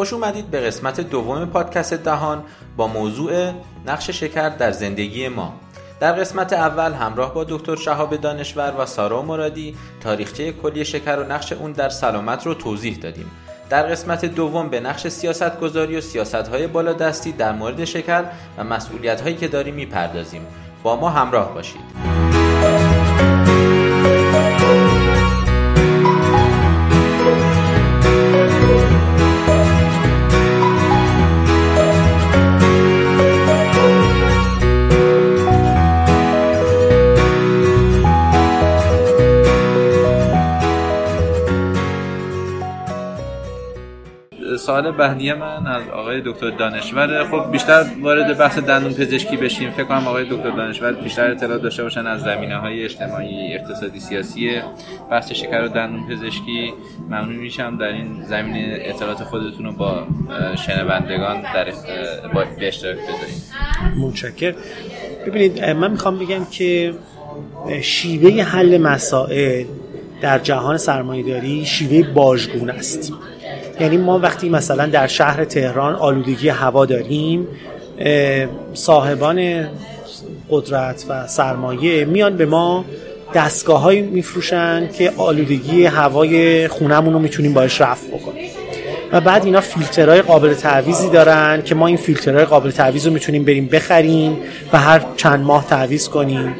خوش اومدید به قسمت دوم پادکست دهان با موضوع نقش شکر در زندگی ما. در قسمت اول همراه با دکتر شهاب دانشور و سارا مرادی تاریخچه کلی شکر و نقش اون در سلامت رو توضیح دادیم. در قسمت دوم به نقش سیاست گذاری و سیاست های بالادستی در مورد شکر و مسئولیت هایی که داریم می‌پردازیم. با ما همراه باشید. سوال بعدی من از آقای دکتر دانشور. خب بیشتر وارد بحث دندون پزشکی بشیم. فکر کنم آقای دکتر دانشور بیشتر اطلاع داشته باشن از زمینه های اجتماعی اقتصادی سیاسی. بحث شکر و دندون پزشکی. ممنون میشم در این زمینه اطلاعات خودتون رو با شنوندگان در با به اشتراک بذارید. متشکر ببینید من می‌خوام بگم که شیوه حل مسائل در جهان سرمایه‌داری شیوه باژگونه است. یعنی ما وقتی مثلا در شهر تهران آلودگی هوا داریم صاحبان قدرت و سرمایه میان به ما دستگاه هایی میفروشن که آلودگی هوای خونهمون رو می‌تونیم باش رفع بکنیم. و بعد اینا فیلترهای قابل تعویزی دارن که ما این فیلترهای قابل تعویز رو می‌تونیم بریم بخریم و هر چند ماه تعویز کنیم.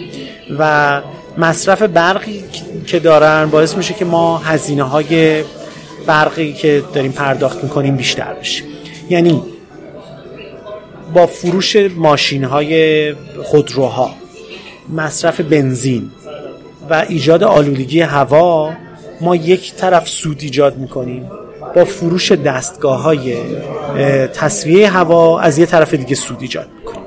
و مصرف برقی که دارن باعث میشه که ما هزینه های برقی که داریم پرداخت می‌کنیم بیشتر بشه. یعنی با فروش ماشین های خودروها مصرف بنزین و ایجاد آلودگی هوا ما یک طرف سود ایجاد می‌کنیم با فروش دستگاه های تصویه هوا از یه طرف دیگه سود ایجاد می‌کنیم.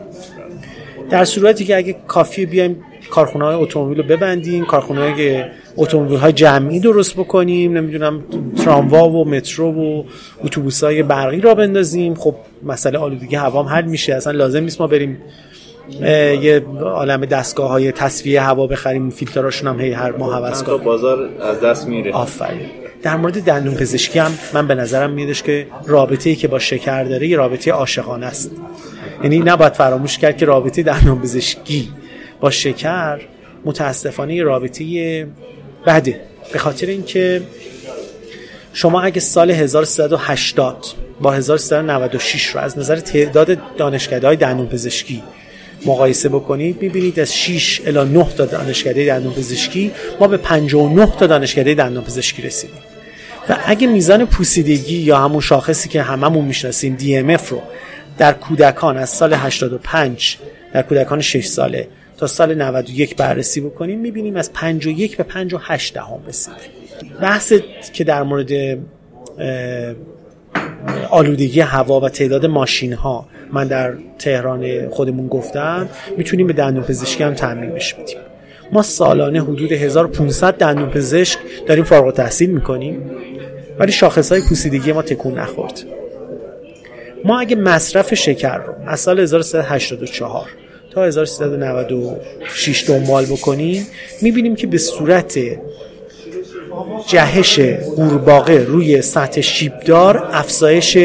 در صورتی که اگه کافی بیایم کارخونه های اتومبیل رو ببندیم کارخونه های اتومبیل های جمعی درست بکنیم نمی‌دونم تراموا و مترو و اتوبوس های برقی را بندازیم. خب مسئله آلودگی هوا هم حل میشه. اصلا لازم نیست ما بریم یه عالم دستگاه های تصفیه هوا بخریم فیلتراشون هم هی هر ماه عوض کنیم. بازار از دست میره. آفرین. در مورد دندون پزشکی هم من به نظرم میادش که رابطه ای که با شکر داره یه رابطه عاشقانه است. یعنی نباید فراموش کرد که رابطه دندون پزشکی با شکر متاسفانه رابطه بده. به خاطر اینکه شما اگه سال 1380 با 1396 رو از نظر تعداد دانشکده های دندون پزشکی مقایسه بکنید می‌بینید از 6 الی 9 تا دانشکده دندون پزشکی ما به 59 تا دانشکده دندون پزشکی رسیدیم. و اگه میزان پوسیدگی یا همون شاخصی که هممون می‌شناسیم DMF رو در کودکان از سال 85 در کودکان 6 ساله تا سال 91 بررسی بکنیم می‌بینیم از 51 به 58 دهم رسیده بحث که در مورد آلودگی هوا و تعداد ماشین ها من در تهران خودمون گفتم می‌تونیم به دندون پزشکی هم تعمیمش بدیم. ما سالانه حدود 1500 دندون پزشک داریم فارغ تحصیل می‌کنیم ولی شاخص های پوسیدگی ما تکون نخورد. ما اگه مصرف شکر رو از سال 1384 تا 1396 دنبال بکنیم می‌بینیم که به صورت جهش قورباغه روی سطح شیبدار افزایش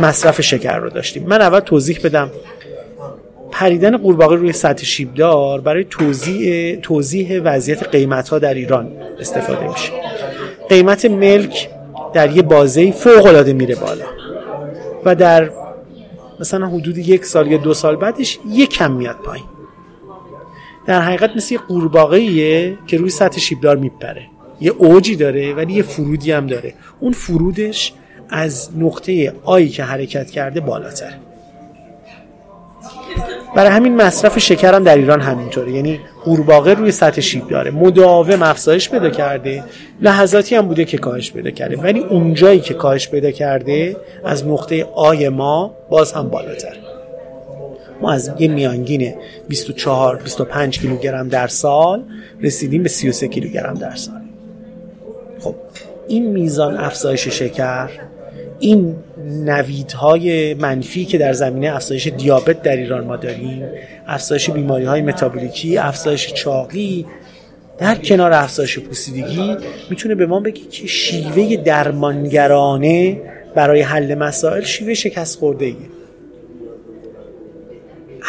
مصرف شکر رو داشتیم. من اول توضیح بدم. پریدن قورباغه روی سطح شیبدار برای توضیح توضیح وضعیت قیمت ها در ایران استفاده میشه. قیمت ملک در یه بازه فوق العاده میره بالا و در مثلا حدود یک سال یا دو سال بعدش یک کم میاد پایین. در حقیقت مثل یه قورباغه‌ایه که روی سطح شیبدار میپره. یه اوجی داره ولی یه فرودی هم داره. اون فرودش از نقطه آیی که حرکت کرده بالاتره برای همین مصرف شکر هم در ایران همینطوره. یعنی قورباغه روی سطح شیب داره. مداوم افزایش پیدا کرده. لحظاتی هم بوده که کاهش پیدا کرده. ولی اونجایی که کاهش پیدا کرده از نقطه آی ما باز هم بالاتر. ما از یه میانگین 24 25 کیلوگرم در سال رسیدیم به 33 کیلوگرم در سال. خب این میزان افزایش شکر این نویدهای منفی که در زمینه افزایش دیابت در ایران ما داریم افزایش بیماری های متابولیکی افزایش چاقی در کنار افزایش پوسیدگی می‌تونه به ما بگه که شیوه درمانگرانه برای حل مسائل شیوه شکست خورده ایه.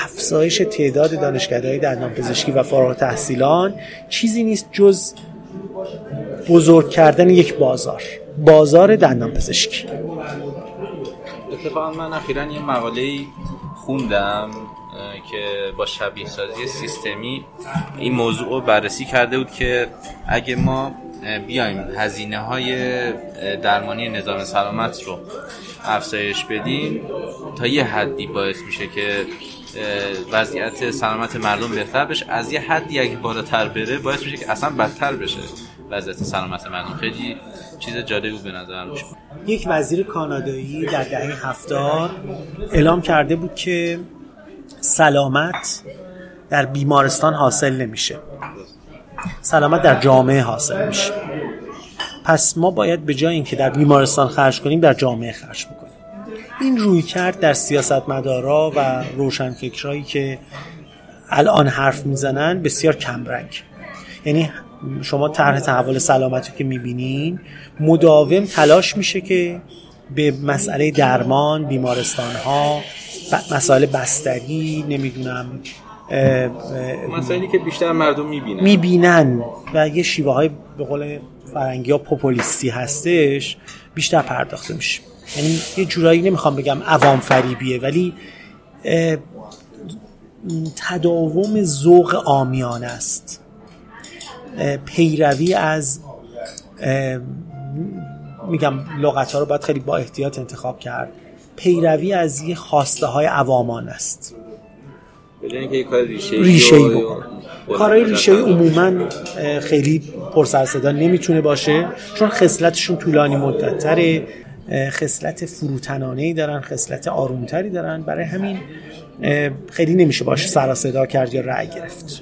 افزایش تعداد دانشکدههای دندان پزشکی و فارغ تحصیلان چیزی نیست جز بزرگ کردن یک بازار بازار دندان پزشکی اتفاقا من اخیرا یه مقاله خوندم که با شبیه سازی سیستمی این موضوع رو بررسی کرده بود که اگه ما بیایم هزینه های درمانی نظام سلامت رو افزایش بدیم تا یه حدی باعث میشه که وضعیت سلامت مردم بهتر بشه. از یه حدی اگه بالاتر بره باعث میشه که اصلا بدتر بشه وضعیت سلامت مردم. خیلی چیز جالبی به نظرم یک وزیر کانادایی در دهه هفتاد اعلام کرده بود که سلامت در بیمارستان حاصل نمیشه. سلامت در جامعه حاصل میشه. پس ما باید به جای اینکه در بیمارستان خرج کنیم در جامعه خرج بکنیم. این روی کرد در سیاستمدارا و روشنفکرایی که الان حرف می‌زنن بسیار کمرنگ. یعنی شما طرح تحول سلامتی که می‌بینین مداوم تلاش میشه که به مسئله درمان بیمارستان ها مسائل بستری نمی‌دونم مسائلی که بیشتر مردم می‌بینن. می‌بینن و یه شیوه های به قول فرنگی ها پوپولیستی هستش بیشتر پرداخته میشه. یعنی یه جورایی نمی‌خوام بگم عوام فریبیه ولی تداوم ذوق آمیانه است. پیروی از میگم لغت ها رو باید خیلی با احتیاط انتخاب کرد. پیروی از یه خواسته های عوامان است ریشه ای بکنن کارهای ریشه ای عموما خیلی پرسر صدا نمی‌تونه باشه چون خصلتشون طولانی مدت تره خصلت فروتنانه ای دارن خصلت آرومتری دارن. برای همین خیلی نمیشه باشه سر صدا کرد یا رأی گرفت.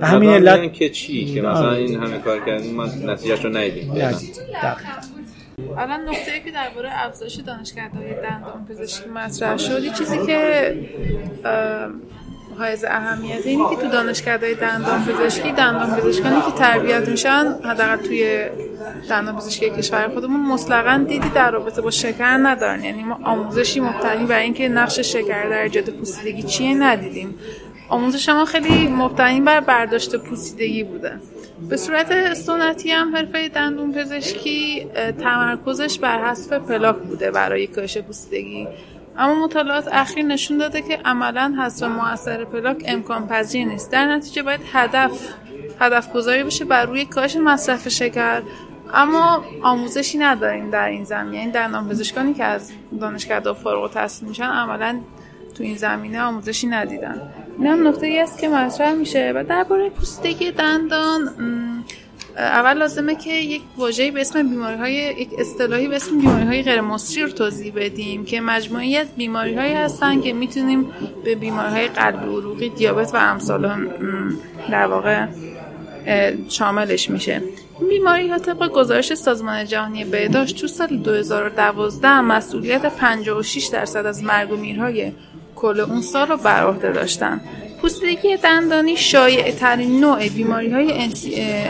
به همین علت که چی؟ که مثلا این همه کار کردیم ما نتیجهش رو ندیدیم. الان نقطه ای که درباره افزایش دانشگاه‌های دندان پزشکی مطرح شد چیزی که حائز اهمیت اینه که تو دانشگاه‌های دندان پزشکی دندان پزشکانی که تربیت میشن حداقل توی دندان پزشکی کشور خودمون مطلقا دیدی در رابطه با شکر ندارن. یعنی ما آموزشی مبتنی بر اینکه نقش شکر در ایجاد پوسیدگی چیه ندیدیم. آموزش ما خیلی مبتنی بر برداشت پوسیدگی بوده. به صورت سنتی هم حرفه دندون پزشکی تمرکزش بر حذف پلاک بوده برای کاهش پوسیدگی. اما مطالعات اخیر نشون داده که عملا حذف موثر پلاک امکان پذیر نیست. در نتیجه باید هدف هدف گذاری بشه بر روی کاهش مصرف شکر. اما آموزشی نداریم در این زمینه. یعنی دندان پزشکانی که از دانشگاه فارغ التحصیل میشن عملا تو این زمینه آموزشی ندیدن. این هم نکته ای است که مطرح میشه و درباره پوستگی دندان اول لازمه که یک واژه‌ای به اسم بیماری های یک اصطلاحی به اسم بیماری های غیر مصری رو توضیح بدیم که مجموعی از بیماری هایی هستن که می‌تونیم به بیماری های قلبی عروقی دیابت و امثال در واقع شاملش میشه. این بیماری ها طبق گزارش سازمان جهانی بهداشت تو سال 2012 مسئولیت 56 درصد از مرگ و میرهای کل اون سال رو بر عهده داشتن. پوسیدگی دندانی شایع ترین نوع بیماری های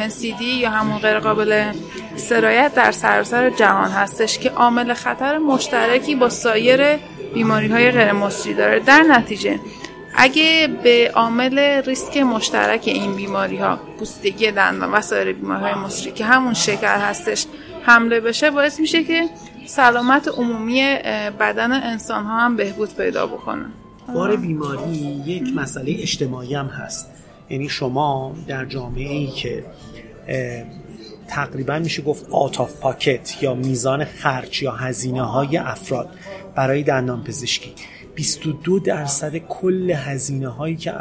NCD یا همون غیر قابل سرایت در سراسر جهان هستش که عامل خطر مشترکی با سایر بیماری های غیر مصری داره. در نتیجه اگه به عامل ریسک مشترک این بیماری ها پوسیدگی دندان و سایر بیماری های مصری که همون شکر هستش حمله بشه باعث میشه که سلامت عمومی بدن انسان ها هم بهبود پیدا بکنه. بار بیماری یک مسئله اجتماعی هم هست. یعنی شما در جامعه ای که تقریبا میشه گفت آت آف پاکت یا میزان خرج یا هزینه های افراد برای دندان پزشکی. 22 درصد کل هزینه هایی که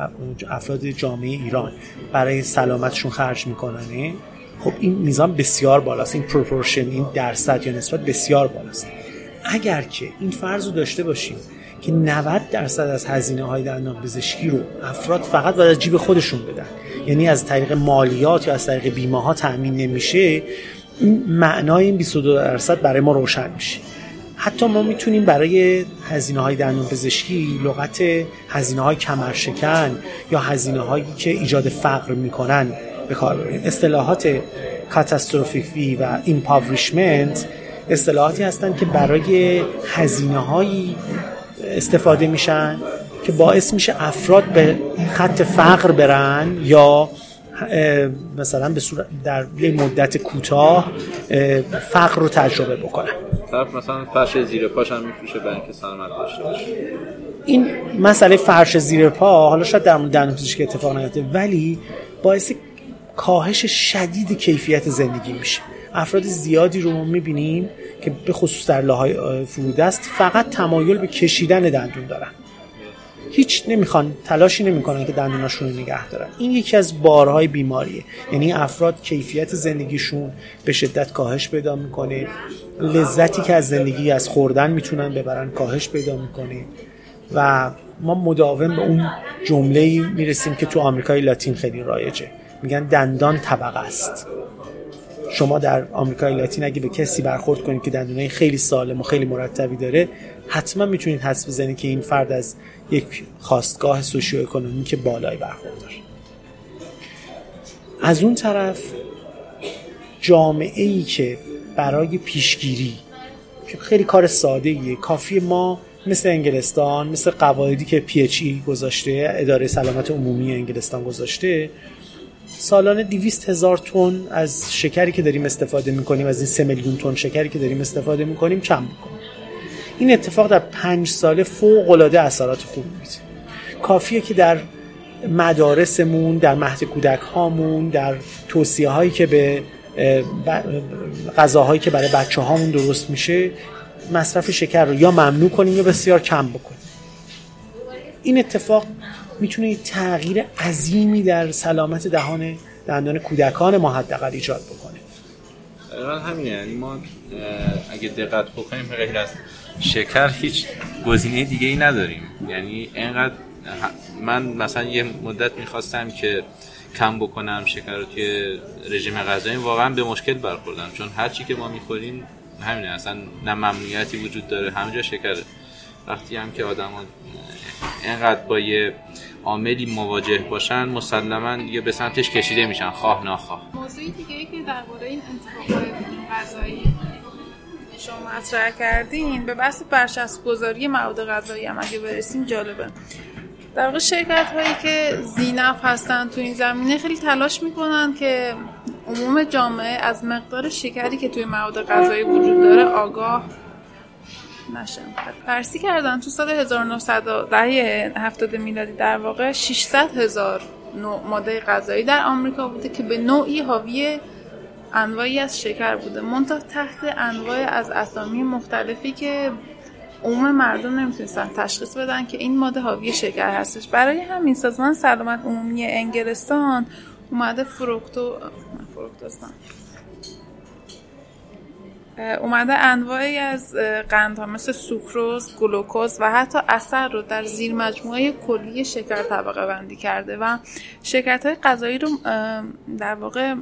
افراد جامعه ایران برای سلامتشون خرج می‌کنن خب این میزان بسیار بالاست. این پروپورشن این درصد یا نسبت بسیار بالاست. اگر که این فرض رو داشته باشیم که 90 درصد از هزینه های دندان پزشکی رو افراد فقط باید از جیب خودشون بدن. یعنی از طریق مالیات یا از طریق بیمه ها تأمین نمیشه این معنای این 22 درصد برای ما روشن میشه. حتی ما می‌تونیم برای هزینه های دندان پزشکی لغت هزینه های کمرشکن یا هزینه هایی که ایجاد فقر می‌کنن به کار ببریم اصطلاحات catastrophic و impoverishment اصطلاحاتی هستند که برای هزینه هایی استفاده میشن که باعث میشه افراد به خط فقر برن یا مثلا به صورت در یه مدت کوتاه فقر رو تجربه بکنن. طرف مثلا فرش زیر پاش هم میفروشه برای اینکه سلامت داشته باشه. این مسئله فرش زیر پا حالا شاید در مورد دندون پزشکی اتفاق نیفته ولی باعث کاهش شدید کیفیت زندگی میشه. افراد زیادی رو ما می‌بینیم که به خصوص در لاهای فرودست فقط تمایل به کشیدن دندون دارن. هیچ نمی‌خوان تلاشی نمی‌کنن که دندوناشون رو نگه دارن. این یکی از بارهای بیماریه. یعنی افراد کیفیت زندگیشون به شدت کاهش پیدا می‌کنه. لذتی که از زندگی از خوردن می‌تونن ببرن کاهش پیدا می‌کنه. و ما مداوم به اون جمله می‌رسیم که تو آمریکای لاتین خیلی رایجه. میگن دندان طبقه است. شما در آمریکای لاتین اگه به کسی برخورد کنید که دندونای خیلی سالم و خیلی مرتبی داره حتما می‌تونید حدس بزنید که این فرد از یک خواستگاه سوشیو اکونومیک بالای برخوردار از اون طرف جامعه ای که برای پیشگیری که خیلی کار ساده ایه کافی ما مثل انگلستان مثل قواعدی که پی ای گذاشته اداره سلامت عمومی انگلستان گذاشته سالانه 200 هزار تن از شکری که داریم استفاده می‌کنیم از این 3 میلیون تن شکری که داریم استفاده می‌کنیم کم بکنیم این اتفاق در پنج ساله فوق العاده اثرات خوب میده کافیه که در مدارسمون در مهد کودک هامون در توصیه هایی که به غذاهایی که برای بچه هامون درست میشه مصرف شکر رو یا ممنوع کنیم یا بسیار کم بکنیم. این اتفاق می‌تونه تغییر عظیمی در سلامت دهان دندان کودکان ما حداقل ایجاد بکنه. همینه. یعنی ما اگه دقت بکنیم غیر از شکر هیچ گزینه دیگه ای نداریم. یعنی اینقدر من مثلا یه مدت می‌خواستم که کم بکنم شکر رو توی رژیم غذایی واقعا به مشکل برخوردم. چون هر چی که ما می‌خوریم همینه. اصلا نه ممنوعیتی وجود داره همه شکره. وقتی هم که آدم اینقدر با یه عاملی مواجه باشن مسلما یه به سمتش کشیده میشن خواه ناخواه. موضوعی دیگه که درباره این انتخاب غذایی شما مطرح کردین به بحث برچسب گذاری مواد غذایی هم اگه برسیم جالبه. در واقع شرکت هایی که زینف هستن تو این زمینه خیلی تلاش می‌کنن که عموم جامعه از مقدار شکری که توی مواد غذایی وجود داره آگاه نشن بررسی کردن تو سال 1900 دهه 70 میلادی در واقع 600 هزار ماده غذایی در آمریکا بوده که به نوعی حاوی انواعی از شکر بوده. منتها تحت انواع از اسامی مختلفی که عموم مردم نمی‌تونستن تشخیص بدن که این ماده حاوی شکر هستش. برای همین سازمان سلامت عمومی انگلستان اومده فروکتو فروکتوستان. اومده انواعی از قندها مثل سوکروز، گلوکوز و حتی اثر رو در زیر مجموعه کلی شکر طبقه بندی کرده و شرکت های غذایی رو در واقع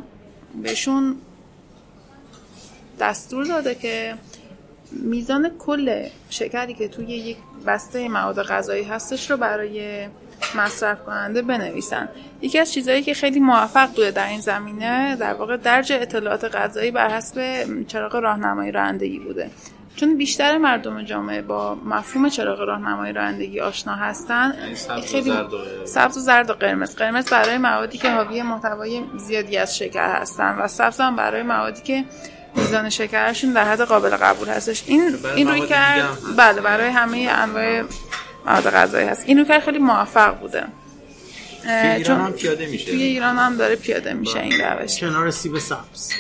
بهشون دستور داده که میزان کل شکری که توی یک بسته مواد غذایی هستش رو برای مصرف کننده بنویسن. یکی از چیزهایی که خیلی موفق بوده در این زمینه در واقع درج اطلاعات غذایی بر حسب چراغ راهنمایی رانندگی بوده. چون بیشتر مردم جامعه با مفهوم چراغ راهنمایی رانندگی آشنا هستن یعنی خیلی سبز و زرد و قرمز. قرمز برای موادی که حاوی محتوای زیادی از شکر هستن و سبز هم برای موادی که میزان شکرشون در حد قابل قبول هستش. این این روی کرد بله برای همه انواع مواد غذایی هست. این روی خیلی موفق بوده. ایران هم پیاده میشه. توی ایران هم داره پیاده میشه این روش. کنار سیب سبز.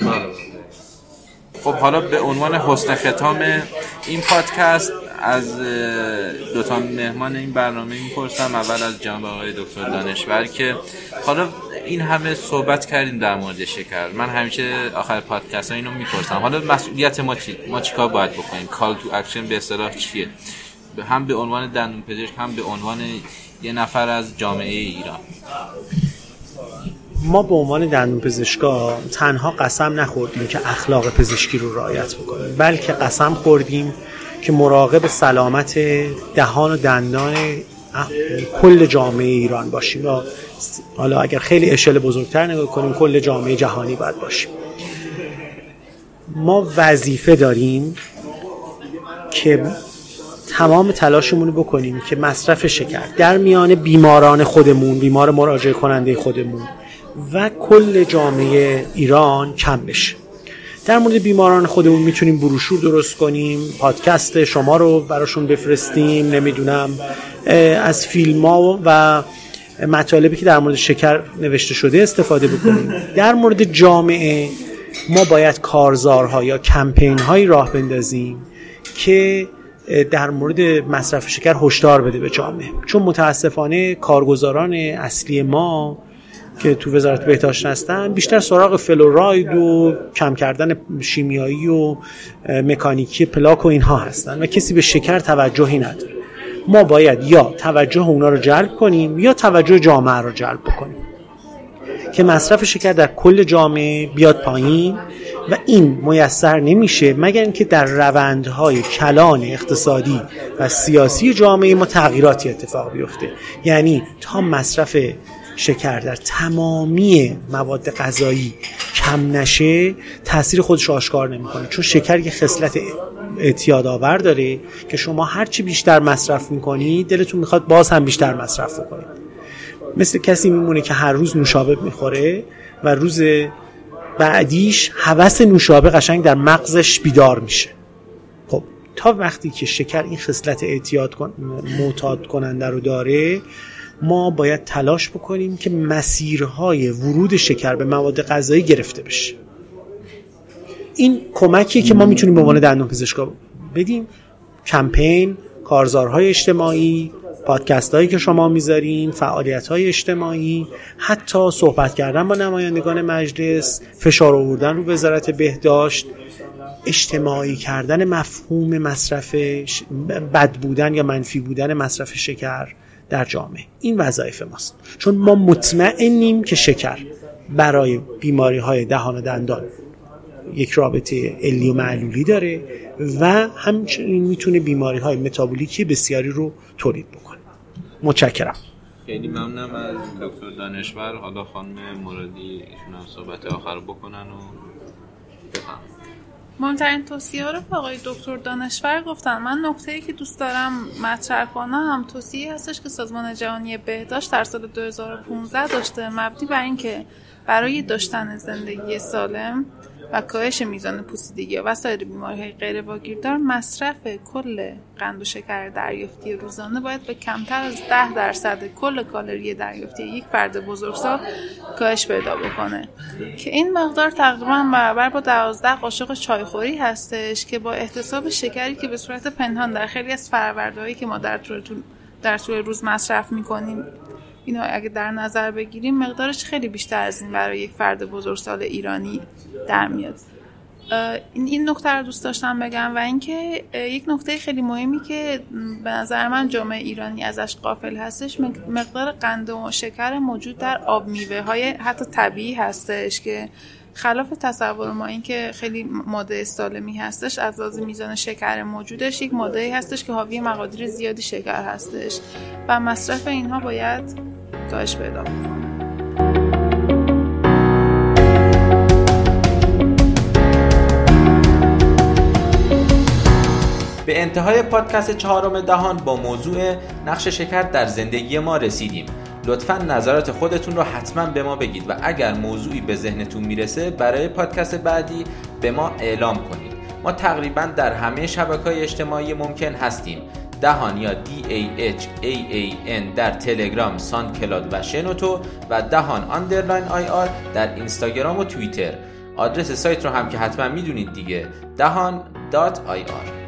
خب حالا به عنوان حسن ختام این پادکست از دو تا مهمان این برنامه می‌پرسم. اول از جناب آقای دکتر دانشور که حالا این همه صحبت کردیم در مورد شکر. من همیشه آخر پادکست ها اینو می‌پرسم. حالا مسئولیت ما چی ما چیکار باید بکنیم؟ call to action به اصطلاح چیه؟ هم به عنوان دندون پزشک هم به عنوان یه نفر از جامعه ایران. ما به عنوان دندون پزشکا تنها قسم نخوردیم که اخلاق پزشکی رو رعایت بکنیم بلکه قسم خوردیم که مراقب سلامت دهان و دندان کل جامعه ایران باشیم. حالا اگر خیلی اشل بزرگتر نگاه کنیم کل جامعه جهانی باید باشیم. ما وظیفه داریم که تمام تلاشمون رو بکنیم که مصرف شکر در میان بیماران خودمون بیمار مراجعه کننده خودمون و کل جامعه ایران کم بشه. در مورد بیماران خودمون می‌تونیم بروشور درست کنیم پادکست شما رو براشون بفرستیم نمی‌دونم از فیلم ها و مطالبی که در مورد شکر نوشته شده استفاده بکنیم. در مورد جامعه ما باید کارزارها یا کمپین هایی راه بندازیم که در مورد مصرف شکر هشدار بده به جامعه. چون متاسفانه کارگزاران اصلی ما که تو وزارت بهداشت هستن بیشتر سراغ فلوراید و کم کردن شیمیایی و مکانیکی پلاک و اینها هستن و کسی به شکر توجهی نداره. ما باید یا توجه اونا رو جلب کنیم یا توجه جامعه رو جلب کنیم که مصرف شکر در کل جامعه بیاد پایین و این میسر نمیشه مگر اینکه در روندهای کلان اقتصادی و سیاسی جامعه ما تغییراتی اتفاق بیفته. یعنی تا مصرف شکر در تمامی مواد غذایی کم نشه تاثیر خودش آشکار نمی‌کنه. چون شکر یه خصلت اعتیاد آور داره که شما هرچی بیشتر مصرف می‌کنی دلتون می‌خواد باز هم بیشتر مصرف بکنید. مثل کسی میمونه که هر روز نوشابه می‌خوره و روز بعدیش هوس نوشابه قشنگ در مغزش بیدار میشه. خب تا وقتی که شکر این خصلت اعتیاد کن... معتاد کننده رو داره ما باید تلاش بکنیم که مسیرهای ورود شکر به مواد غذایی گرفته بشه. این کمکیه که ما می‌تونیم به عنوان دندان پزشکا بدیم. کمپین کارزارهای اجتماعی پادکست هایی که شما می‌ذارین فعالیت های اجتماعی حتی صحبت کردن با نمایندگان مجلس فشار آوردن رو وزارت بهداشت اجتماعی کردن مفهوم مصرف بد بودن یا منفی بودن مصرف شکر در جامعه. این وظایف ماست. چون ما مطمئنیم که شکر برای بیماری های دهان و دندان یک رابطه علی و معلولی داره و همچنین می‌تونه بیماری های متابولیکی بسیاری رو تولید بکنه. متشکرم. خیلی ممنونم از دکتر دانشور. حالا خانم مرادی ایشون هم صحبت آخر بکنن و بفهم. مهمترین توصیه ها رو به آقای دکتر دانشور گفتن من نکته ای که دوست دارم مطرح کنم توصیه هستش که سازمان جهانی بهداشت در سال 2015 داشته مبنی بر اینکه برای داشتن زندگی سالم و کاهش میزان پوسیدگی و سایر بیماری های غیر واگیردار مصرف کل قند و شکر دریافتی روزانه باید به کمتر از 10 درصد کل کالری دریافتی یک فرد بزرگسال کاهش پیدا بکنه. که این مقدار تقریبا برابر با 12 قاشق چایخوری هستش که با احتساب شکری که به صورت پنهان در خیلی از فروردهایی که ما در طول در طول روز مصرف می‌کنیم. اینو اگه در نظر بگیریم مقدارش خیلی بیشتر از این برای یک فرد بزرگسال ایرانی در میاد. این این نکته رو دوست داشتم بگم و اینکه یک نکته خیلی مهمی که به نظر من جامعه ایرانی ازش قافل هستش مقدار قند و شکر موجود در آب میوه های حتی طبیعی هستش که خلاف تصور ما این که خیلی ماده سالمی هستش از لحاظ میزان شکر موجودش یک ماده هستش که حاوی مقادیر زیادی شکر هستش و مصرف اینها باید کاهش پیدا به انتهای پادکست چهارم دهان با موضوع نقش شکر در زندگی ما رسیدیم. لطفا نظرات خودتون رو حتما به ما بگید و اگر موضوعی به ذهنتون می‌رسه برای پادکست بعدی به ما اعلام کنید. ما تقریبا در همه شبکه های اجتماعی ممکن هستیم. دهان یا D A H A A N در تلگرام، SoundCloud و شنوتو و دهان underline IR در اینستاگرام و توییتر. آدرس سایت رو هم که حتما می‌دونید دیگه دهان دات آی آر.